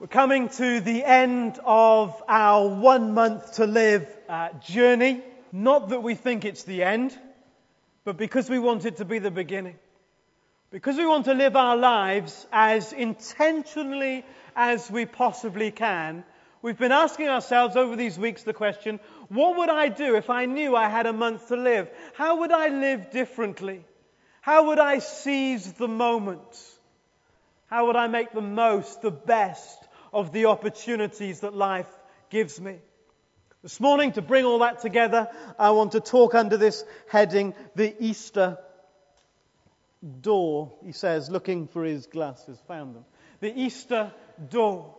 We're coming to the end of our one month to live uh, journey. Not that we think it's the end, but because we want it to be the beginning. Because we want to live our lives as intentionally as we possibly can. We've been asking ourselves over these weeks the question, what would I do if I knew I had a month to live? How would I live differently? How would I seize the moment? How would I make the most, the best of the opportunities that life gives me. This morning, to bring all that together, I want to talk under this heading, the Easter door, he says, looking for his glasses, found them. The Easter door.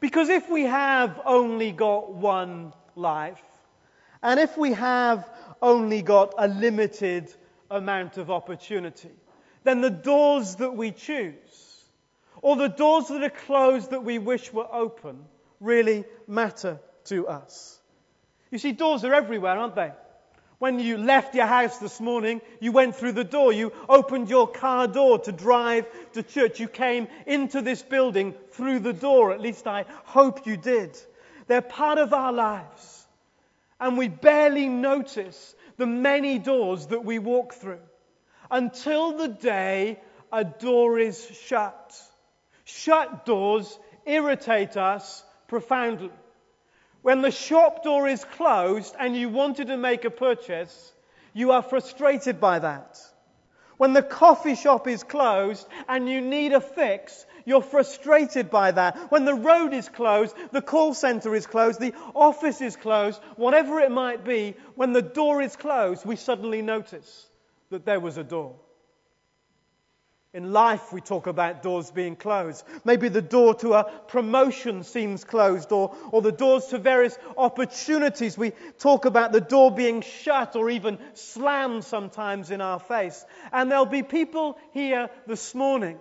Because if we have only got one life, and if we have only got a limited amount of opportunity, then the doors that we choose or the doors that are closed that we wish were open really matter to us. You see, doors are everywhere, aren't they? When you left your house this morning, you went through the door. You opened your car door to drive to church. You came into this building through the door. At least I hope you did. They're part of our lives. And we barely notice the many doors that we walk through until the day a door is shut. Shut doors irritate us profoundly. When the shop door is closed and you wanted to make a purchase, you are frustrated by that. When the coffee shop is closed and you need a fix, you're frustrated by that. When the road is closed, the call center is closed, the office is closed, whatever it might be, when the door is closed, we suddenly notice that there was a door. In life, we talk about doors being closed. Maybe the door to a promotion seems closed, or, or the doors to various opportunities. We talk about the door being shut or even slammed sometimes in our face. And there'll be people here this morning,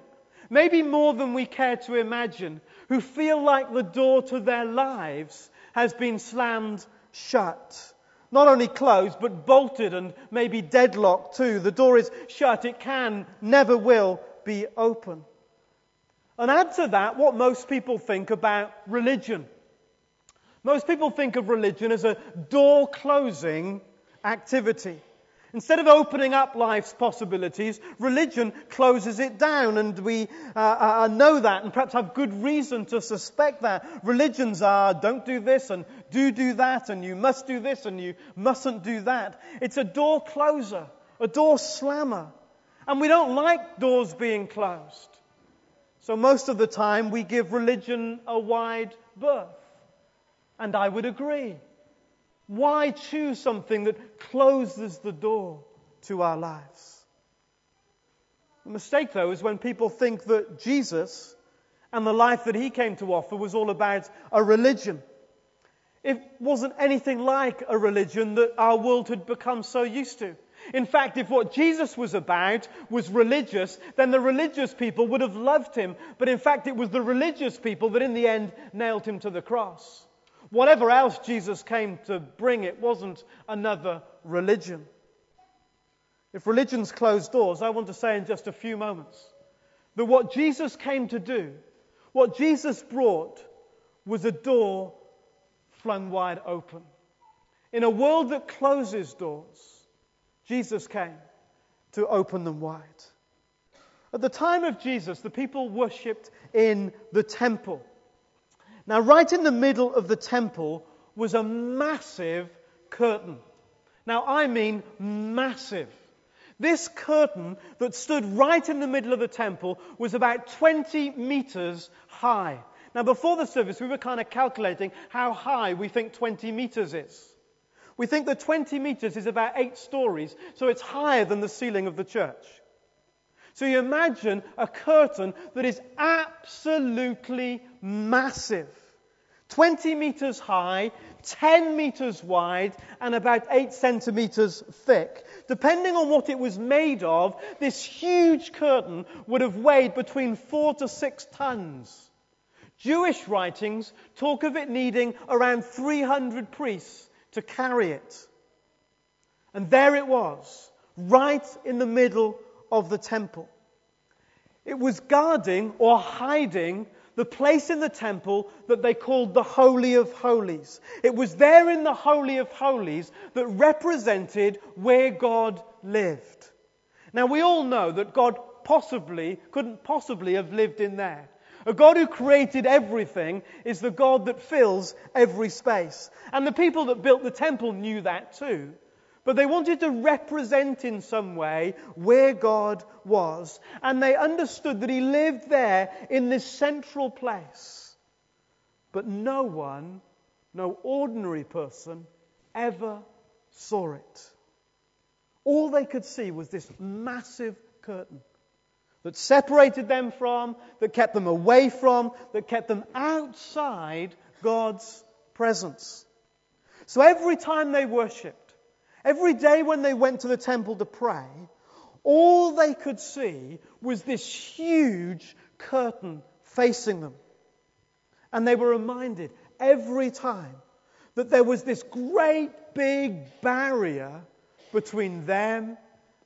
maybe more than we care to imagine, who feel like the door to their lives has been slammed shut not only closed, but bolted and maybe deadlocked too. The door is shut. It can, never will be open. And add to that what most people think about religion. Most people think of religion as a door closing activity. Instead of opening up life's possibilities, religion closes it down, and we uh, uh, uh, know that, and perhaps have good reason to suspect that. Religions are don't do this, and do do that, and you must do this, and you mustn't do that. It's a door closer, a door slammer. And we don't like doors being closed. So most of the time we give religion a wide berth. And I would agree. Why choose something that closes the door to our lives? The mistake, though, is when people think that Jesus and the life that he came to offer was all about a religion. It wasn't anything like a religion that our world had become so used to. In fact, if what Jesus was about was religious, then the religious people would have loved him. But in fact, it was the religious people that in the end nailed him to the cross. Whatever else Jesus came to bring, it wasn't another religion. If religion's closed doors, I want to say in just a few moments that what Jesus came to do, what Jesus brought, was a door flung wide open. In a world that closes doors, Jesus came to open them wide. At the time of Jesus, the people worshipped in the temple. Now, right in the middle of the temple was a massive curtain. Now, I mean massive. This curtain that stood right in the middle of the temple was about 20 meters high. Now, before the service, we were kind of calculating how high we think 20 meters is. We think that 20 meters is about eight stories, so it's higher than the ceiling of the church. So you imagine a curtain that is absolutely massive. 20 meters high, 10 meters wide, and about 8 centimeters thick. Depending on what it was made of, this huge curtain would have weighed between 4 to 6 tons. Jewish writings talk of it needing around 300 priests to carry it. And there it was, right in the middle of the temple. It was guarding or hiding the place in the temple that they called the Holy of Holies. It was there in the Holy of Holies that represented where God lived. Now we all know that God possibly, couldn't possibly have lived in there. A God who created everything is the God that fills every space. And the people that built the temple knew that too. But they wanted to represent in some way where God was. And they understood that He lived there in this central place. But no one, no ordinary person, ever saw it. All they could see was this massive curtain that separated them from, that kept them away from, that kept them outside God's presence. So every time they worshipped, Every day when they went to the temple to pray, all they could see was this huge curtain facing them. And they were reminded every time that there was this great big barrier between them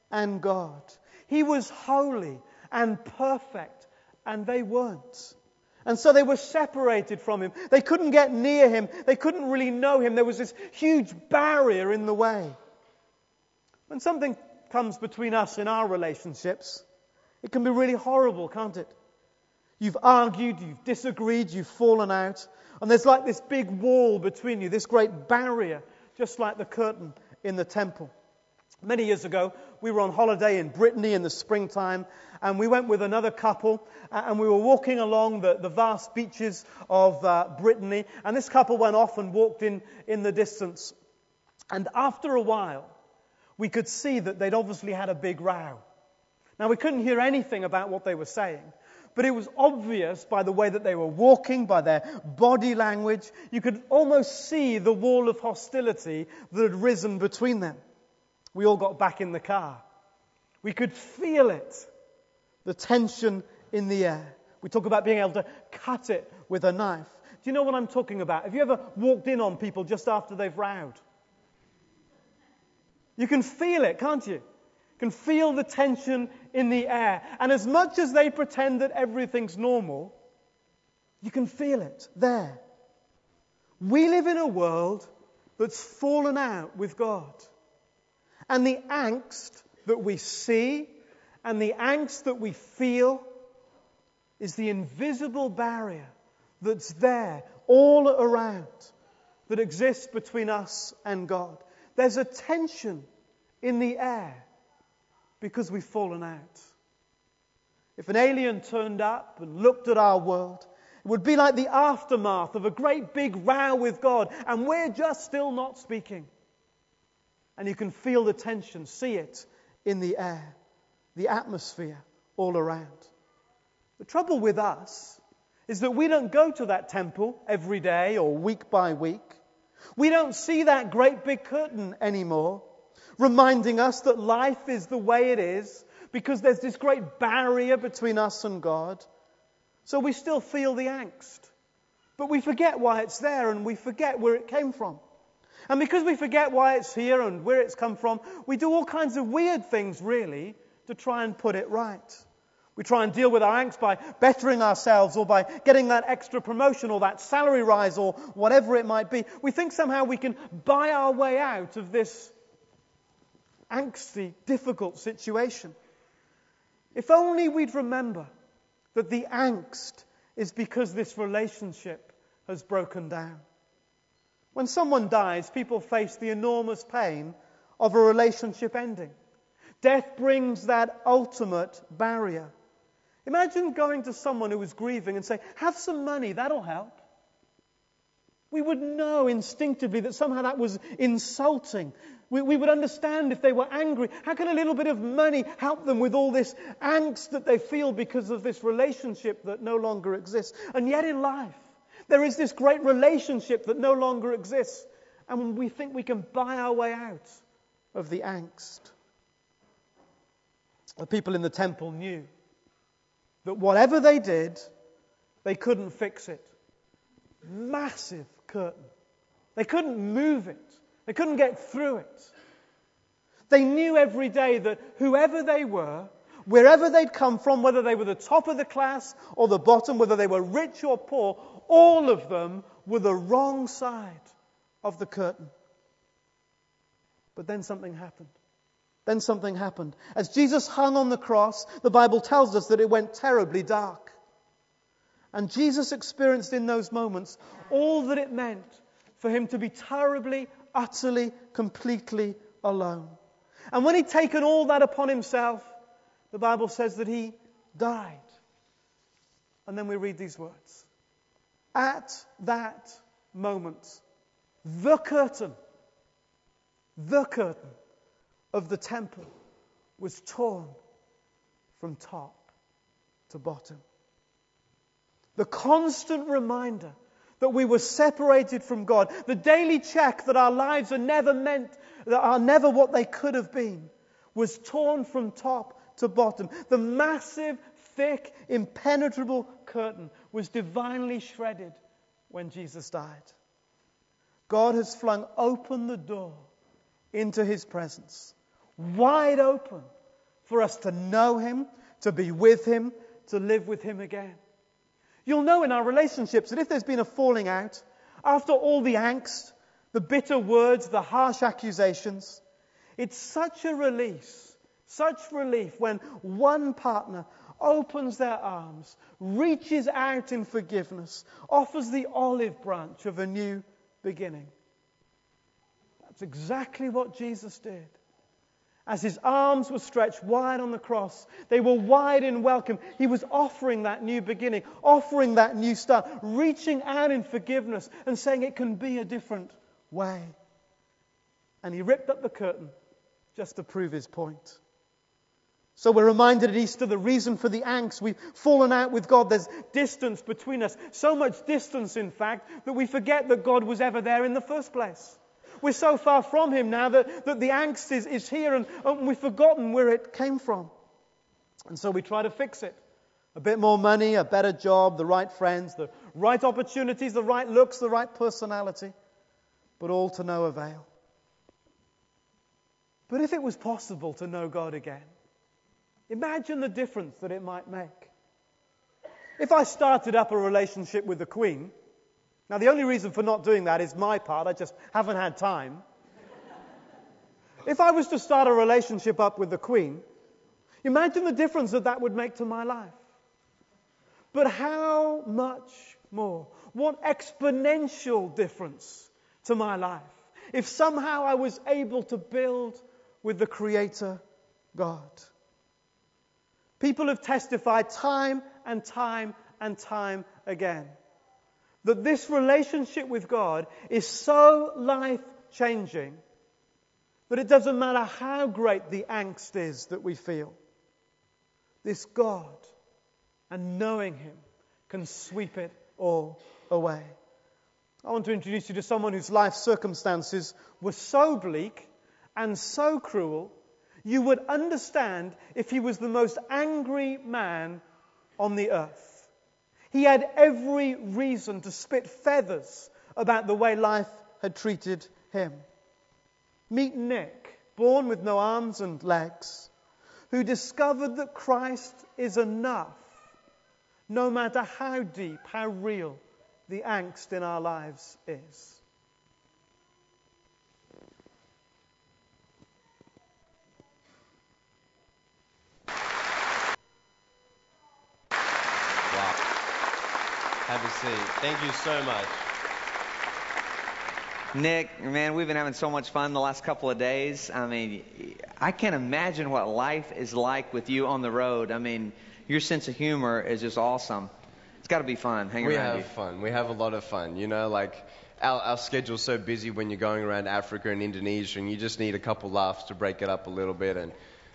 and God. He was holy and perfect, and they weren't. And so they were separated from him. They couldn't get near him. They couldn't really know him. There was this huge barrier in the way. When something comes between us in our relationships, it can be really horrible, can't it? You've argued, you've disagreed, you've fallen out, and there's like this big wall between you, this great barrier, just like the curtain in the temple. Many years ago, we were on holiday in Brittany in the springtime, and we went with another couple, and we were walking along the, the vast beaches of uh, Brittany, and this couple went off and walked in, in the distance. And after a while, we could see that they'd obviously had a big row. Now, we couldn't hear anything about what they were saying, but it was obvious by the way that they were walking, by their body language. You could almost see the wall of hostility that had risen between them. We all got back in the car. We could feel it, the tension in the air. We talk about being able to cut it with a knife. Do you know what I'm talking about? Have you ever walked in on people just after they've rowed? You can feel it, can't you? You can feel the tension in the air. And as much as they pretend that everything's normal, you can feel it there. We live in a world that's fallen out with God. And the angst that we see and the angst that we feel is the invisible barrier that's there all around that exists between us and God. There's a tension in the air because we've fallen out. If an alien turned up and looked at our world, it would be like the aftermath of a great big row with God, and we're just still not speaking. And you can feel the tension, see it in the air, the atmosphere all around. The trouble with us is that we don't go to that temple every day or week by week. We don't see that great big curtain anymore, reminding us that life is the way it is because there's this great barrier between us and God. So we still feel the angst. But we forget why it's there and we forget where it came from. And because we forget why it's here and where it's come from, we do all kinds of weird things, really, to try and put it right. We try and deal with our angst by bettering ourselves or by getting that extra promotion or that salary rise or whatever it might be. We think somehow we can buy our way out of this angsty, difficult situation. If only we'd remember that the angst is because this relationship has broken down. When someone dies, people face the enormous pain of a relationship ending. Death brings that ultimate barrier. Imagine going to someone who was grieving and say, Have some money, that'll help. We would know instinctively that somehow that was insulting. We, we, would understand if they were angry. How can a little bit of money help them with all this angst that they feel because of this relationship that no longer exists? And yet in life, there is this great relationship that no longer exists. And we think we can buy our way out of the angst. The people in the temple knew that whatever they did, they couldn't fix it. Massive curtain. They couldn't move it. They couldn't get through it. They knew every day that whoever they were, Wherever they'd come from, whether they were the top of the class or the bottom, whether they were rich or poor, all of them were the wrong side of the curtain. But then something happened. Then something happened. As Jesus hung on the cross, the Bible tells us that it went terribly dark. And Jesus experienced in those moments all that it meant for him to be terribly, utterly, completely alone. And when he'd taken all that upon himself, the Bible says that he died. And then we read these words. At that moment, the curtain, the curtain of the temple was torn from top to bottom. The constant reminder that we were separated from God, the daily check that our lives are never meant, that are never what they could have been, was torn from top to bottom. The massive, thick, impenetrable curtain was divinely shredded when Jesus died. God has flung open the door into his presence, wide open for us to know him, to be with him, to live with him again. You'll know in our relationships that if there's been a falling out, after all the angst, the bitter words, the harsh accusations, it's such a release such relief when one partner opens their arms, reaches out in forgiveness, offers the olive branch of a new beginning. That's exactly what Jesus did. As his arms were stretched wide on the cross, they were wide in welcome. He was offering that new beginning, offering that new start, reaching out in forgiveness and saying it can be a different way. And he ripped up the curtain just to prove his point. So we're reminded at Easter the reason for the angst. We've fallen out with God. There's distance between us. So much distance, in fact, that we forget that God was ever there in the first place. We're so far from Him now that, that the angst is, is here and, and we've forgotten where it came from. And so we try to fix it. A bit more money, a better job, the right friends, the right opportunities, the right looks, the right personality. But all to no avail. But if it was possible to know God again, Imagine the difference that it might make. If I started up a relationship with the Queen, now the only reason for not doing that is my part, I just haven't had time. if I was to start a relationship up with the Queen, imagine the difference that that would make to my life. But how much more? What exponential difference to my life if somehow I was able to build with the Creator God? People have testified time and time and time again that this relationship with God is so life changing that it doesn't matter how great the angst is that we feel. This God and knowing Him can sweep it all away. I want to introduce you to someone whose life circumstances were so bleak and so cruel you would understand if he was the most angry man on the earth. He had every reason to spit feathers about the way life had treated him. Meet Nick, born with no arms and legs, who discovered that Christ is enough, no matter how deep, how real the angst in our lives is. Have a seat. Thank you so much. Nick, man, we've been having so much fun the last couple of days. I mean, I can't imagine what life is like with you on the road. I mean, your sense of humor is just awesome. It's got to be fun hanging we around have fun. We have a lot of fun. You know, like our, our schedule's so busy when you're going around Africa and Indonesia, and you just need a couple laughs to break it up a little bit. And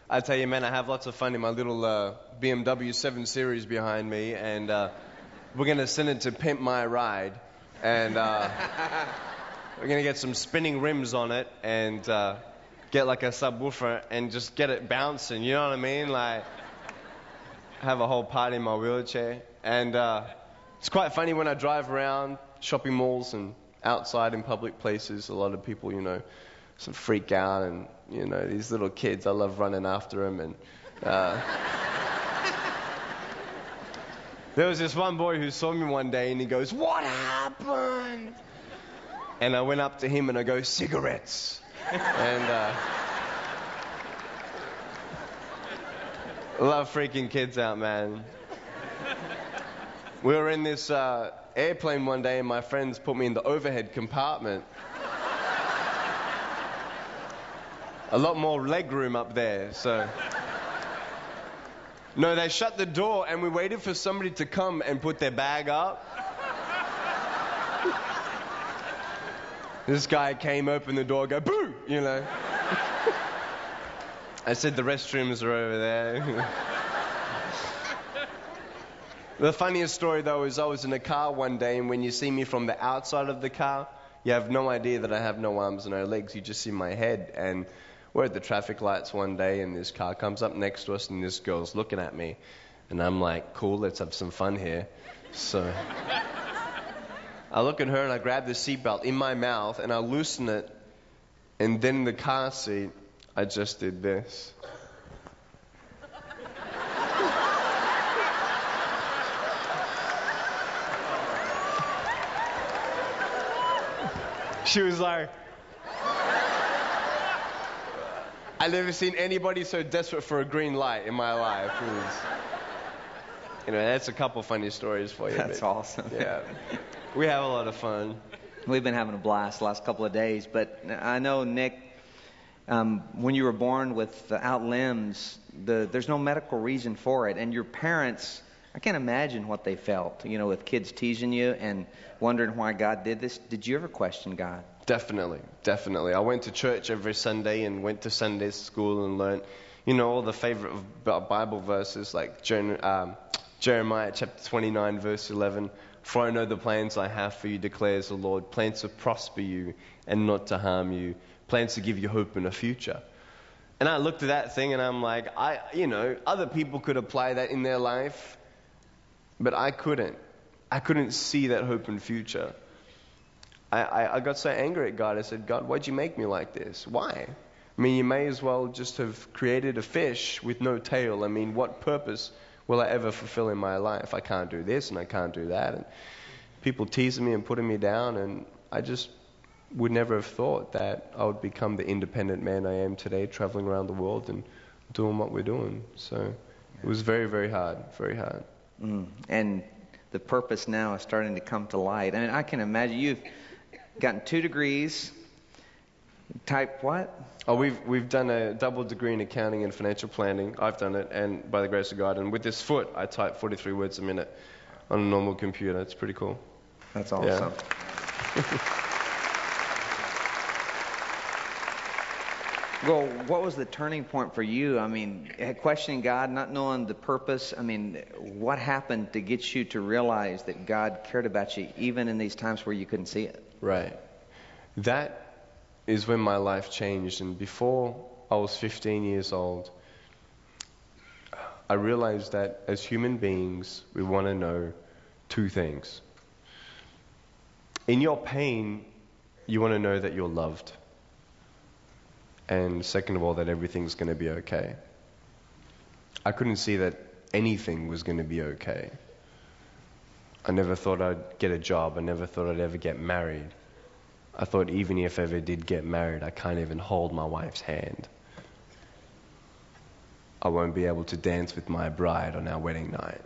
I tell you, man, I have lots of fun in my little uh, BMW 7 Series behind me, and. Uh, we're going to send it to Pimp My Ride, and uh, we're going to get some spinning rims on it and uh, get like a subwoofer and just get it bouncing. You know what I mean? Like, have a whole party in my wheelchair. And uh, it's quite funny when I drive around shopping malls and outside in public places. A lot of people, you know, sort of freak out, and you know, these little kids. I love running after them and Uh, there was this one boy who saw me one day and he goes, What happened? And I went up to him and I go, Cigarettes. and uh, love freaking kids out, man. We were in this uh, airplane one day and my friends put me in the overhead compartment. A lot more leg room up there, so. No, they shut the door and we waited for somebody to come and put their bag up. this guy came, opened the door, go boo, you know. I said the restrooms are over there. the funniest story though is I was in a car one day and when you see me from the outside of the car, you have no idea that I have no arms and no legs. You just see my head and we're at the traffic lights one day, and this car comes up next to us, and this girl's looking at me. And I'm like, cool, let's have some fun here. So I look at her and I grab the seatbelt in my mouth and I loosen it. And then in the car seat, I just did this. she was like, I've never seen anybody so desperate for a green light in my life. Was, you know, that's a couple funny stories for you. That's but, awesome. Yeah. We have a lot of fun. We've been having a blast the last couple of days, but I know, Nick, um, when you were born without limbs, the, there's no medical reason for it. And your parents, I can't imagine what they felt, you know, with kids teasing you and wondering why God did this. Did you ever question God? Definitely, definitely. I went to church every Sunday and went to Sunday school and learned, you know, all the favorite Bible verses like um, Jeremiah chapter 29, verse 11. For I know the plans I have for you, declares the Lord plans to prosper you and not to harm you, plans to give you hope and a future. And I looked at that thing and I'm like, I, you know, other people could apply that in their life, but I couldn't. I couldn't see that hope and future. I, I, I got so angry at God. I said, God, why'd you make me like this? Why? I mean, you may as well just have created a fish with no tail. I mean, what purpose will I ever fulfill in my life? I can't do this and I can't do that. And people teasing me and putting me down, and I just would never have thought that I would become the independent man I am today, traveling around the world and doing what we're doing. So it was very, very hard, very hard. Mm. And the purpose now is starting to come to light. I mean, I can imagine you've gotten two degrees. Type what? Oh, we've we've done a double degree in accounting and financial planning. I've done it, and by the grace of God, and with this foot, I type 43 words a minute on a normal computer. It's pretty cool. That's awesome. Yeah. well, what was the turning point for you? I mean, questioning God, not knowing the purpose. I mean, what happened to get you to realize that God cared about you, even in these times where you couldn't see it? Right. That is when my life changed. And before I was 15 years old, I realized that as human beings, we want to know two things. In your pain, you want to know that you're loved. And second of all, that everything's going to be okay. I couldn't see that anything was going to be okay. I never thought I'd get a job. I never thought I'd ever get married. I thought even if I ever did get married, I can't even hold my wife's hand. I won't be able to dance with my bride on our wedding night.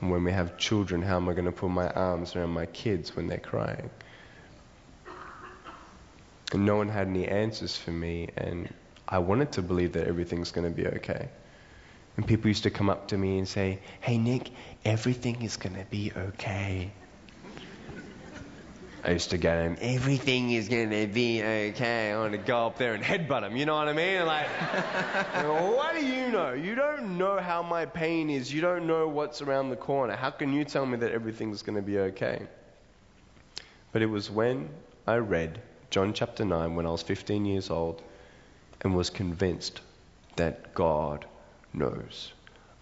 And when we have children, how am I going to put my arms around my kids when they're crying? And no one had any answers for me, and I wanted to believe that everything's going to be okay. And people used to come up to me and say, Hey, Nick, everything is going to be okay. I used to get him, everything is going to be okay. I want to go up there and headbutt him, you know what I mean? Like, what do you know? You don't know how my pain is. You don't know what's around the corner. How can you tell me that everything's going to be okay? But it was when I read John chapter 9 when I was 15 years old and was convinced that God knows.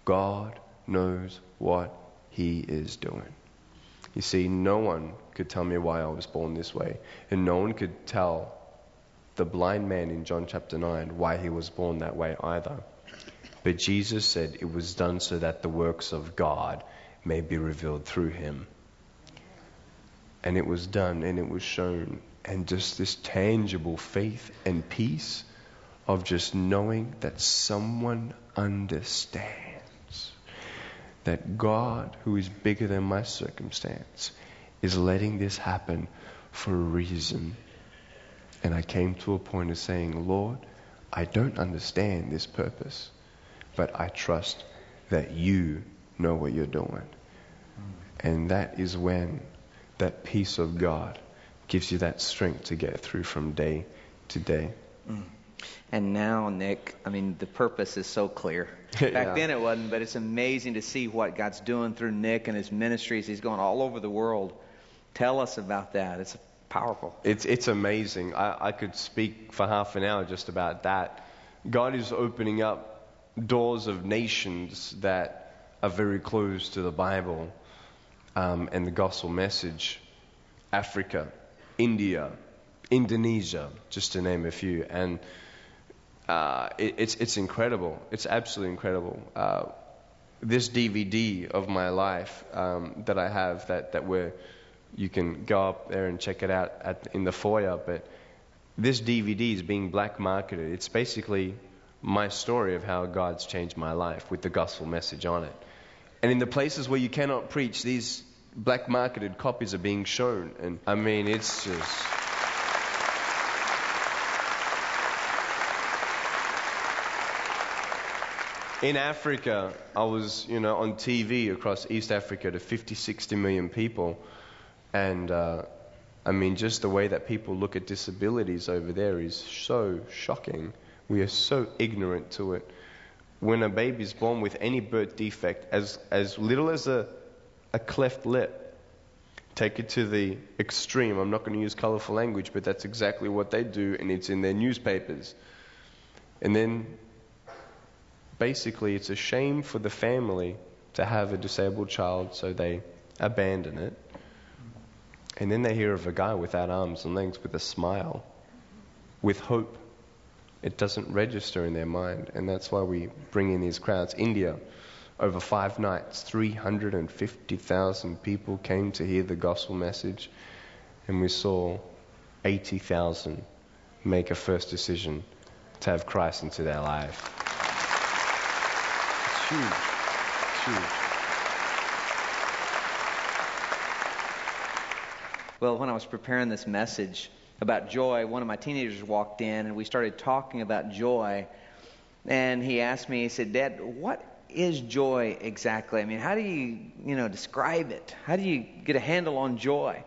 God knows what He is doing. You see, no one could tell me why I was born this way, and no one could tell the blind man in John chapter 9 why he was born that way either. But Jesus said it was done so that the works of God may be revealed through him. And it was done and it was shown. And just this tangible faith and peace of just knowing that someone understands. That God, who is bigger than my circumstance, is letting this happen for a reason. And I came to a point of saying, Lord, I don't understand this purpose, but I trust that you know what you're doing. And that is when that peace of God gives you that strength to get through from day to day. Mm. And now, Nick, I mean, the purpose is so clear. Back Yeah. then it wasn't, but it's amazing to see what God's doing through Nick and his ministries. He's going all over the world. Tell us about that. It's powerful. It's, it's amazing. I, I could speak for half an hour just about that. God is opening up doors of nations that are very close to the Bible um, and the gospel message. Africa, India, Indonesia, just to name a few. And uh, it, it's, it's incredible. It's absolutely incredible. Uh, this DVD of my life um, that I have that, that we're you can go up there and check it out at, in the foyer. But this DVD is being black marketed. It's basically my story of how God's changed my life with the gospel message on it. And in the places where you cannot preach, these black marketed copies are being shown. And I mean, it's just. In Africa, I was, you know, on TV across East Africa to 50, 60 million people. And uh, I mean, just the way that people look at disabilities over there is so shocking. We are so ignorant to it. When a baby is born with any birth defect, as, as little as a, a cleft lip, take it to the extreme. I'm not going to use colorful language, but that's exactly what they do, and it's in their newspapers. And then basically, it's a shame for the family to have a disabled child, so they abandon it. And then they hear of a guy without arms and legs with a smile, with hope. It doesn't register in their mind, and that's why we bring in these crowds. India, over five nights, 350,000 people came to hear the gospel message, and we saw 80,000 make a first decision to have Christ into their life. It's huge. It's huge. Well, when I was preparing this message about joy, one of my teenagers walked in and we started talking about joy. And he asked me, he said, Dad, what is joy exactly? I mean, how do you, you know, describe it? How do you get a handle on joy?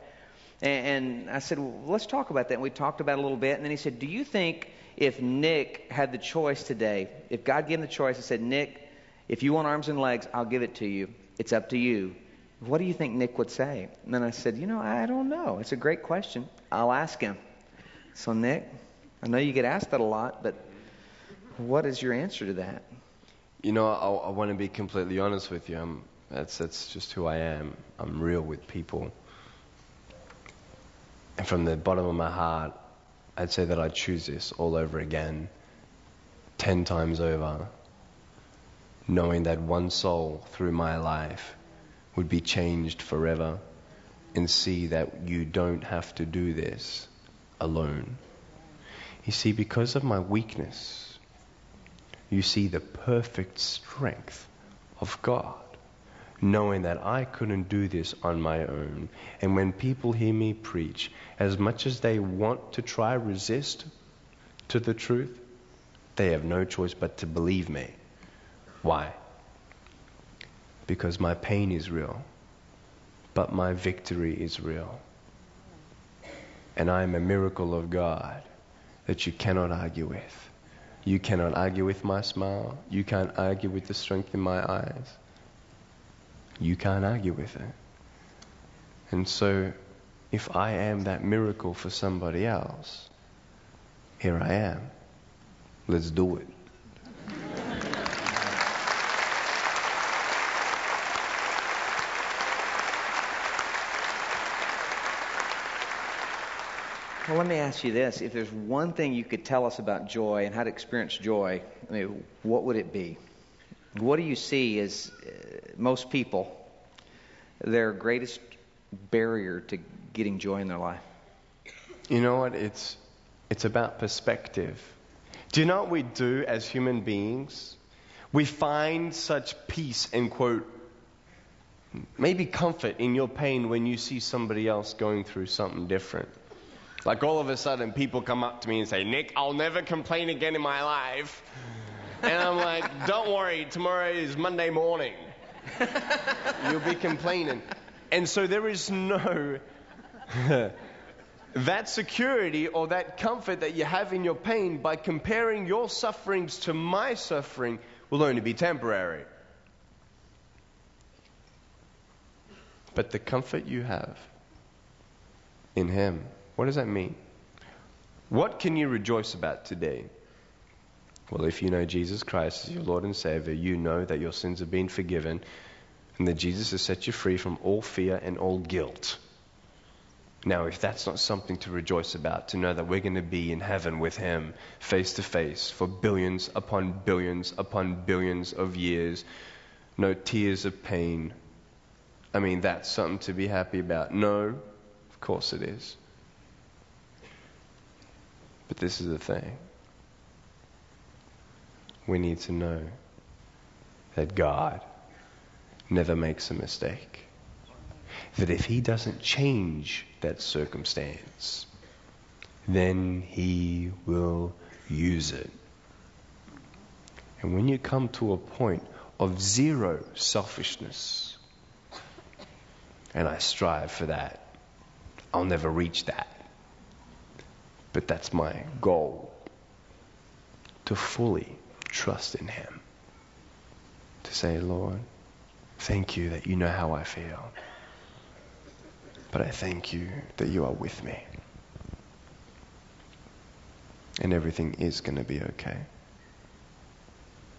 And, and I said, well, let's talk about that. And we talked about it a little bit. And then he said, Do you think if Nick had the choice today, if God gave him the choice and said, Nick, if you want arms and legs, I'll give it to you. It's up to you. What do you think Nick would say? And then I said, You know, I don't know. It's a great question. I'll ask him. So, Nick, I know you get asked that a lot, but what is your answer to that? You know, I, I want to be completely honest with you. I'm, that's, that's just who I am. I'm real with people. And from the bottom of my heart, I'd say that I'd choose this all over again, ten times over, knowing that one soul through my life would be changed forever and see that you don't have to do this alone. You see, because of my weakness, you see the perfect strength of God, knowing that I couldn't do this on my own. And when people hear me preach, as much as they want to try resist to the truth, they have no choice but to believe me. Why? Because my pain is real, but my victory is real. And I am a miracle of God that you cannot argue with. You cannot argue with my smile. You can't argue with the strength in my eyes. You can't argue with it. And so, if I am that miracle for somebody else, here I am. Let's do it. Well, let me ask you this. If there's one thing you could tell us about joy and how to experience joy, I mean, what would it be? What do you see as uh, most people, their greatest barrier to getting joy in their life? You know what? It's, it's about perspective. Do you know what we do as human beings? We find such peace and, quote, maybe comfort in your pain when you see somebody else going through something different. Like all of a sudden, people come up to me and say, Nick, I'll never complain again in my life. And I'm like, don't worry, tomorrow is Monday morning. You'll be complaining. And so there is no. that security or that comfort that you have in your pain by comparing your sufferings to my suffering will only be temporary. But the comfort you have in Him what does that mean? What can you rejoice about today? Well, if you know Jesus Christ as your Lord and Savior, you know that your sins have been forgiven and that Jesus has set you free from all fear and all guilt. Now, if that's not something to rejoice about, to know that we're going to be in heaven with Him face to face for billions upon billions upon billions of years, no tears of pain, I mean, that's something to be happy about. No, of course it is. But this is the thing we need to know that God never makes a mistake. That if He doesn't change that circumstance, then He will use it. And when you come to a point of zero selfishness, and I strive for that, I'll never reach that. But that's my goal to fully trust in Him. To say, Lord, thank you that you know how I feel. But I thank you that you are with me. And everything is going to be okay.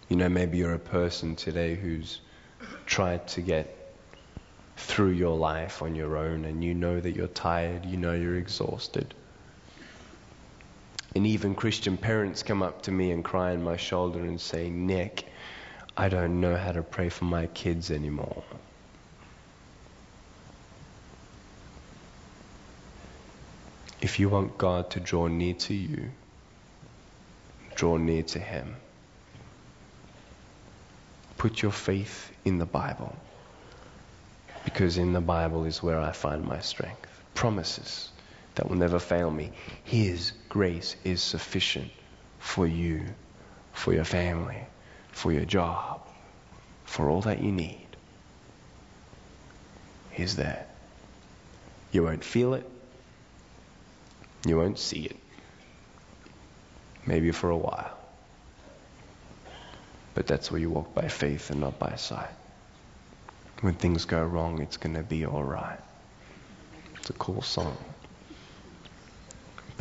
You know, maybe you're a person today who's tried to get through your life on your own and you know that you're tired, you know you're exhausted. And even Christian parents come up to me and cry on my shoulder and say, Nick, I don't know how to pray for my kids anymore. If you want God to draw near to you, draw near to Him. Put your faith in the Bible, because in the Bible is where I find my strength. Promises that will never fail me. His grace is sufficient for you, for your family, for your job, for all that you need. He's there. You won't feel it. You won't see it. Maybe for a while. But that's where you walk by faith and not by sight. When things go wrong, it's going to be all right. It's a cool song.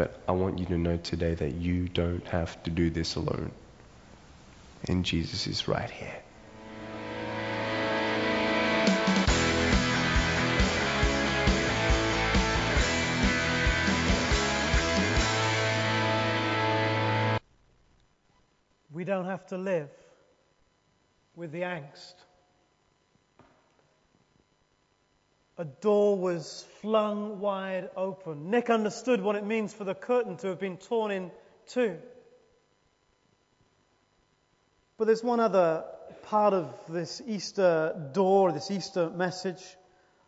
But I want you to know today that you don't have to do this alone. And Jesus is right here. We don't have to live with the angst a door was flung wide open. Nick understood what it means for the curtain to have been torn in two. But there's one other part of this Easter door, this Easter message.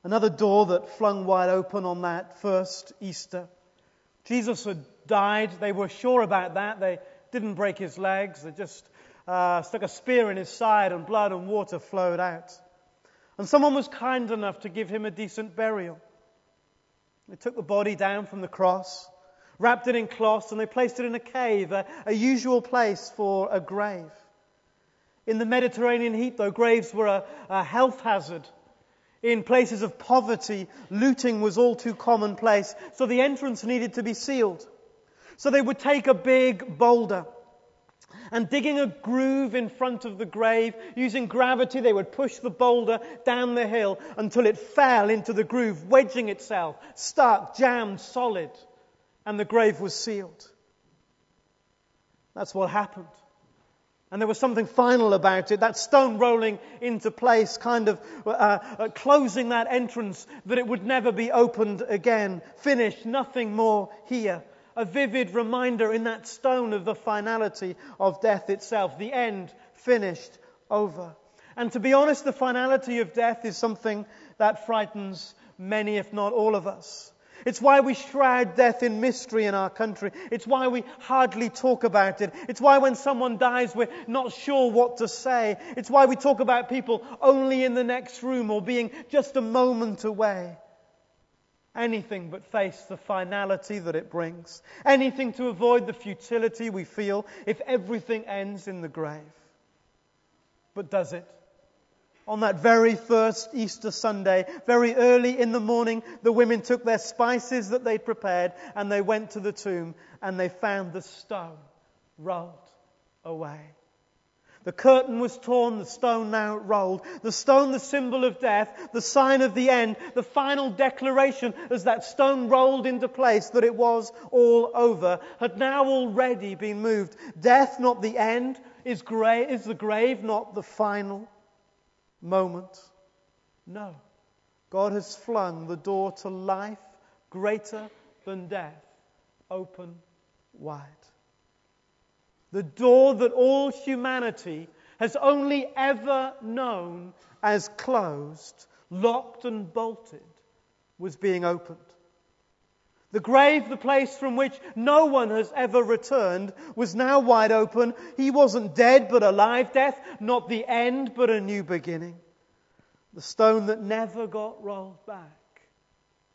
Another door that flung wide open on that first Easter. Jesus had died. They were sure about that. They didn't break his legs. They just uh, stuck a spear in his side and blood and water flowed out. And someone was kind enough to give him a decent burial. They took the body down from the cross, wrapped it in cloths, and they placed it in a cave, a, a usual place for a grave. In the Mediterranean heat, though, graves were a, a health hazard. In places of poverty, looting was all too commonplace, so the entrance needed to be sealed. So they would take a big boulder and digging a groove in front of the grave. Using gravity, they would push the boulder down the hill until it fell into the groove, wedging itself, stuck, jammed, solid. and the grave was sealed. That's what happened. And there was something final about it, that stone rolling into place, kind of uh, uh, closing that entrance that it would never be opened again. Finished, nothing more here. A vivid reminder in that stone of the finality of death itself. The end, finished, over. And to be honest, the finality of death is something that frightens many, if not all of us. It's why we shroud death in mystery in our country. It's why we hardly talk about it. It's why when someone dies, we're not sure what to say. It's why we talk about people only in the next room or being just a moment away. Anything but face the finality that it brings. Anything to avoid the futility we feel if everything ends in the grave. But does it? On that very first Easter Sunday, very early in the morning, the women took their spices that they'd prepared and they went to the tomb and they found the stone rolled away. The curtain was torn, the stone now rolled. The stone, the symbol of death, the sign of the end, the final declaration as that stone rolled into place that it was all over, had now already been moved. Death, not the end, is, gra- is the grave, not the final moment. No. God has flung the door to life greater than death open wide. The door that all humanity has only ever known as closed, locked and bolted, was being opened. The grave, the place from which no one has ever returned, was now wide open. He wasn't dead but alive. Death, not the end but a new beginning. The stone that never got rolled back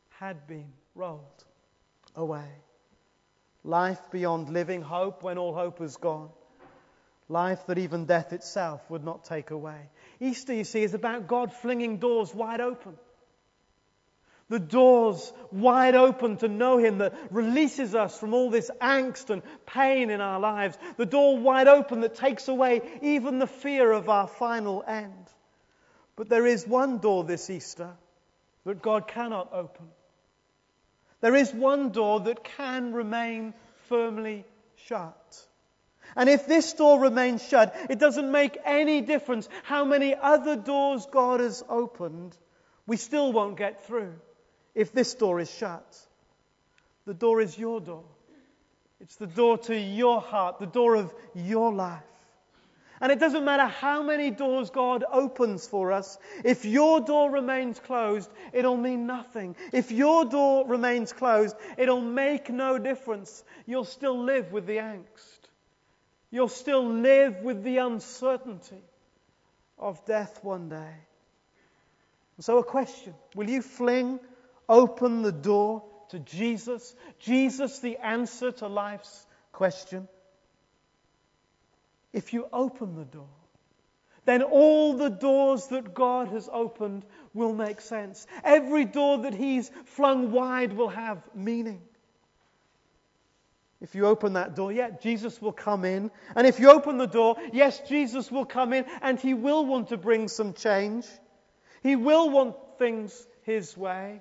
had been rolled away. Life beyond living, hope when all hope was gone. Life that even death itself would not take away. Easter, you see, is about God flinging doors wide open. The doors wide open to know Him that releases us from all this angst and pain in our lives. The door wide open that takes away even the fear of our final end. But there is one door this Easter that God cannot open. There is one door that can remain firmly shut. And if this door remains shut, it doesn't make any difference how many other doors God has opened. We still won't get through if this door is shut. The door is your door. It's the door to your heart, the door of your life. And it doesn't matter how many doors God opens for us, if your door remains closed, it'll mean nothing. If your door remains closed, it'll make no difference. You'll still live with the angst. You'll still live with the uncertainty of death one day. So, a question Will you fling open the door to Jesus. Jesus, the answer to life's question. If you open the door, then all the doors that God has opened will make sense. Every door that He's flung wide will have meaning. If you open that door, yeah, Jesus will come in. And if you open the door, yes, Jesus will come in and He will want to bring some change. He will want things His way.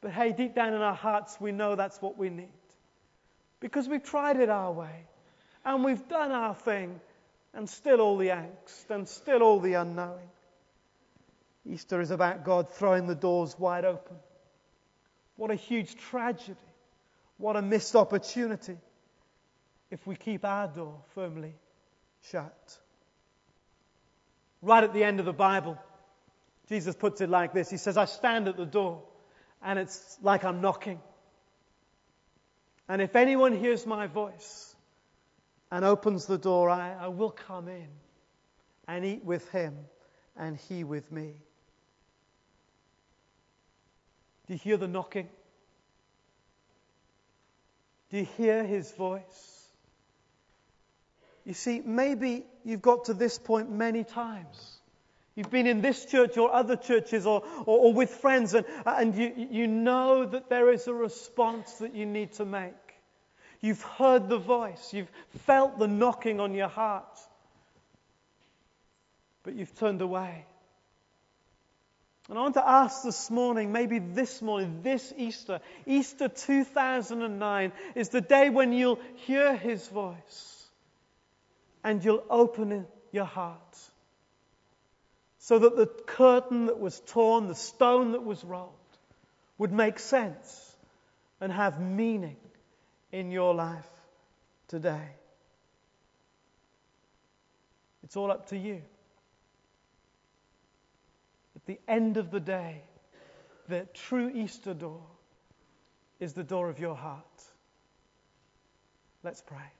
But hey, deep down in our hearts, we know that's what we need. Because we've tried it our way. And we've done our thing. And still all the angst. And still all the unknowing. Easter is about God throwing the doors wide open. What a huge tragedy. What a missed opportunity if we keep our door firmly shut. Right at the end of the Bible, Jesus puts it like this He says, I stand at the door and it's like I'm knocking. And if anyone hears my voice and opens the door, I, I will come in and eat with him and he with me. Do you hear the knocking? Do you hear his voice? You see, maybe you've got to this point many times. You've been in this church or other churches or, or, or with friends, and, and you, you know that there is a response that you need to make. You've heard the voice, you've felt the knocking on your heart, but you've turned away. And I want to ask this morning, maybe this morning, this Easter, Easter 2009, is the day when you'll hear his voice and you'll open your heart so that the curtain that was torn, the stone that was rolled, would make sense and have meaning in your life today. It's all up to you. At the end of the day, the true Easter door is the door of your heart. Let's pray.